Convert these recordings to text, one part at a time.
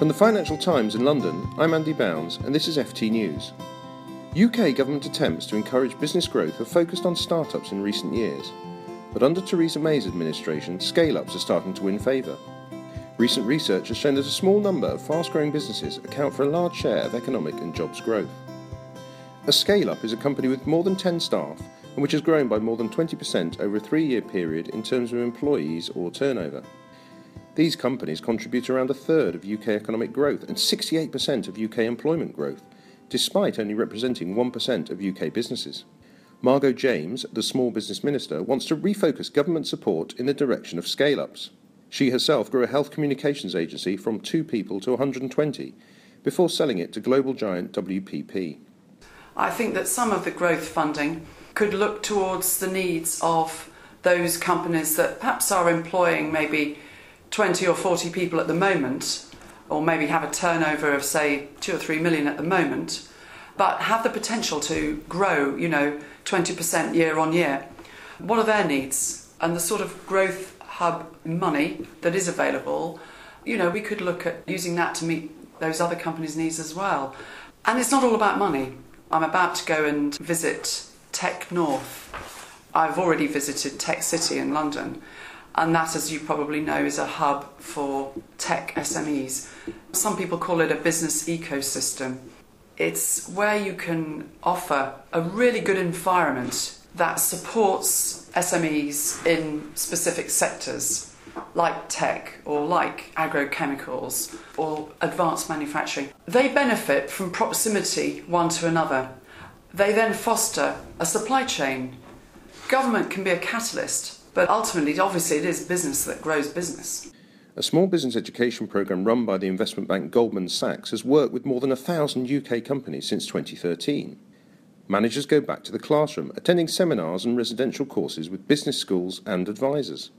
From the Financial Times in London, I'm Andy Bounds, and this is FT News. UK government attempts to encourage business growth have focused on startups in recent years, but under Theresa May's administration, scale ups are starting to win favour. Recent research has shown that a small number of fast growing businesses account for a large share of economic and jobs growth. A scale up is a company with more than 10 staff and which has grown by more than 20% over a three year period in terms of employees or turnover. These companies contribute around a third of UK economic growth and 68% of UK employment growth, despite only representing 1% of UK businesses. Margot James, the Small Business Minister, wants to refocus government support in the direction of scale ups. She herself grew a health communications agency from two people to 120 before selling it to global giant WPP. I think that some of the growth funding could look towards the needs of those companies that perhaps are employing maybe 20 or 40 people at the moment, or maybe have a turnover of, say, two or three million at the moment, but have the potential to grow, you know, 20% year on year. What are their needs? And the sort of growth hub money that is available, you know, we could look at using that to meet those other companies' needs as well. And it's not all about money. I'm about to go and visit Tech North. I've already visited Tech City in London and that, as you probably know, is a hub for tech SMEs. Some people call it a business ecosystem. It's where you can offer a really good environment that supports SMEs in specific sectors like tech or like agrochemicals or advanced manufacturing. They benefit from proximity one to another. They then foster a supply chain. Government can be a catalyst but ultimately, obviously, it is business that grows business. A small business education programme run by the investment bank Goldman Sachs has worked with more than a thousand UK companies since 2013. Managers go back to the classroom, attending seminars and residential courses with business schools and advisors.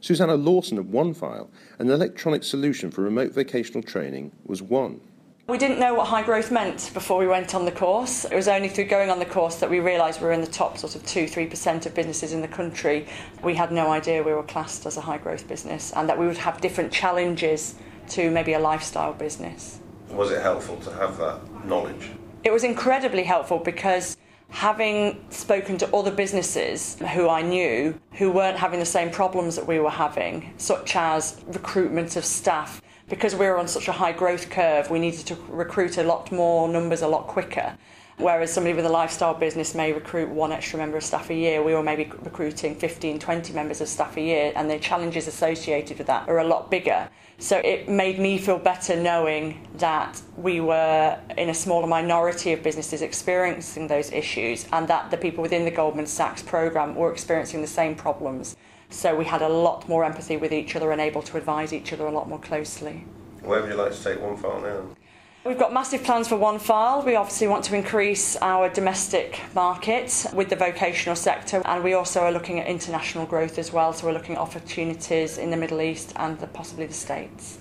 Susanna Lawson of OneFile, an electronic solution for remote vocational training, was one. We didn't know what high growth meant before we went on the course. It was only through going on the course that we realised we were in the top sort of 2 3% of businesses in the country. We had no idea we were classed as a high growth business and that we would have different challenges to maybe a lifestyle business. Was it helpful to have that knowledge? It was incredibly helpful because having spoken to other businesses who I knew who weren't having the same problems that we were having, such as recruitment of staff, because we were on such a high growth curve, we needed to recruit a lot more numbers a lot quicker. Whereas somebody with a lifestyle business may recruit one extra member of staff a year, we were maybe recruiting 15, 20 members of staff a year, and the challenges associated with that are a lot bigger. So it made me feel better knowing that we were in a smaller minority of businesses experiencing those issues, and that the people within the Goldman Sachs program were experiencing the same problems. So we had a lot more empathy with each other and able to advise each other a lot more closely. Where would you like to take One File now? We've got massive plans for One File. We obviously want to increase our domestic market with the vocational sector, and we also are looking at international growth as well. So we're looking at opportunities in the Middle East and the, possibly the States.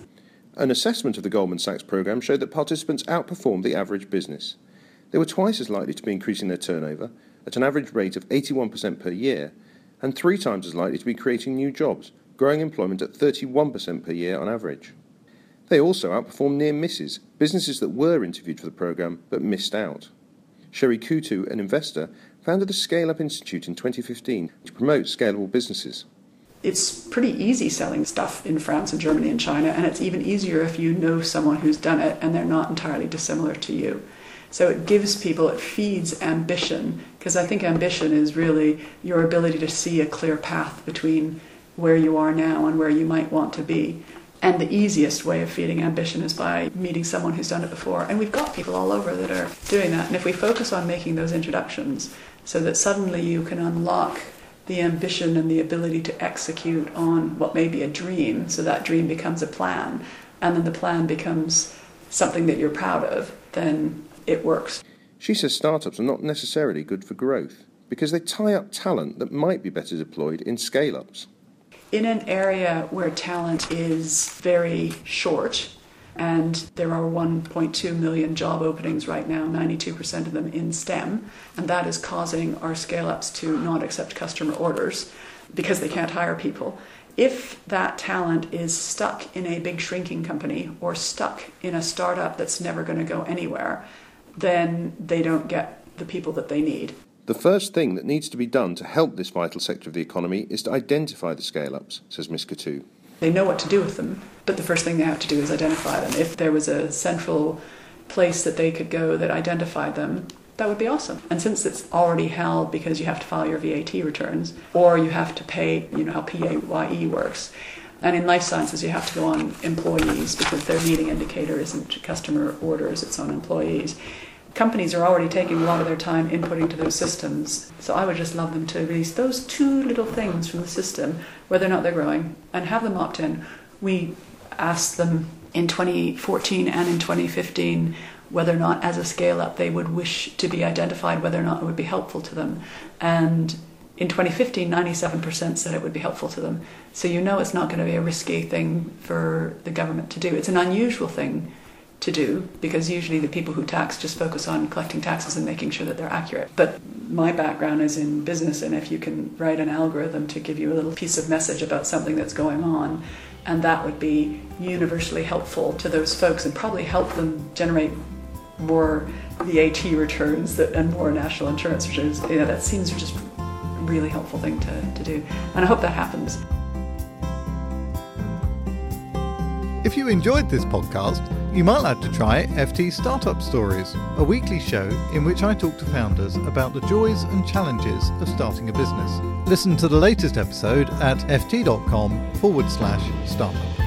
An assessment of the Goldman Sachs programme showed that participants outperformed the average business. They were twice as likely to be increasing their turnover at an average rate of 81% per year and three times as likely to be creating new jobs, growing employment at 31% per year on average. They also outperformed near misses, businesses that were interviewed for the programme but missed out. Sherry Coutu, an investor, founded the Scale Up Institute in 2015 to promote scalable businesses. It's pretty easy selling stuff in France and Germany and China, and it's even easier if you know someone who's done it and they're not entirely dissimilar to you. So it gives people, it feeds ambition, because I think ambition is really your ability to see a clear path between where you are now and where you might want to be. And the easiest way of feeding ambition is by meeting someone who's done it before. And we've got people all over that are doing that. And if we focus on making those introductions so that suddenly you can unlock the ambition and the ability to execute on what may be a dream, so that dream becomes a plan, and then the plan becomes something that you're proud of, then it works. She says startups are not necessarily good for growth because they tie up talent that might be better deployed in scale ups. In an area where talent is very short, and there are 1.2 million job openings right now, 92% of them in STEM, and that is causing our scale ups to not accept customer orders. because they can't hire people. If that talent is stuck in a big shrinking company or stuck in a startup that's never going to go anywhere, then they don't get the people that they need. The first thing that needs to be done to help this vital sector of the economy is to identify the scale ups, says Ms. Coutu. They know what to do with them, but the first thing they have to do is identify them. If there was a central place that they could go that identified them, that would be awesome. And since it's already held because you have to file your VAT returns or you have to pay, you know how PAYE works. And in life sciences, you have to go on employees because their leading indicator isn't customer orders, it's on employees. Companies are already taking a lot of their time inputting to those systems. So I would just love them to release those two little things from the system, whether or not they're growing, and have them opt in. We asked them in 2014 and in 2015 whether or not, as a scale up, they would wish to be identified, whether or not it would be helpful to them. And in 2015, 97% said it would be helpful to them. So you know it's not going to be a risky thing for the government to do. It's an unusual thing to do because usually the people who tax just focus on collecting taxes and making sure that they're accurate. But my background is in business, and if you can write an algorithm to give you a little piece of message about something that's going on, and that would be universally helpful to those folks and probably help them generate more VAT returns that, and more national insurance returns. You know, that seems just really helpful thing to, to do. And I hope that happens. If you enjoyed this podcast, you might like to try FT Startup Stories, a weekly show in which I talk to founders about the joys and challenges of starting a business. Listen to the latest episode at ft.com forward slash startup.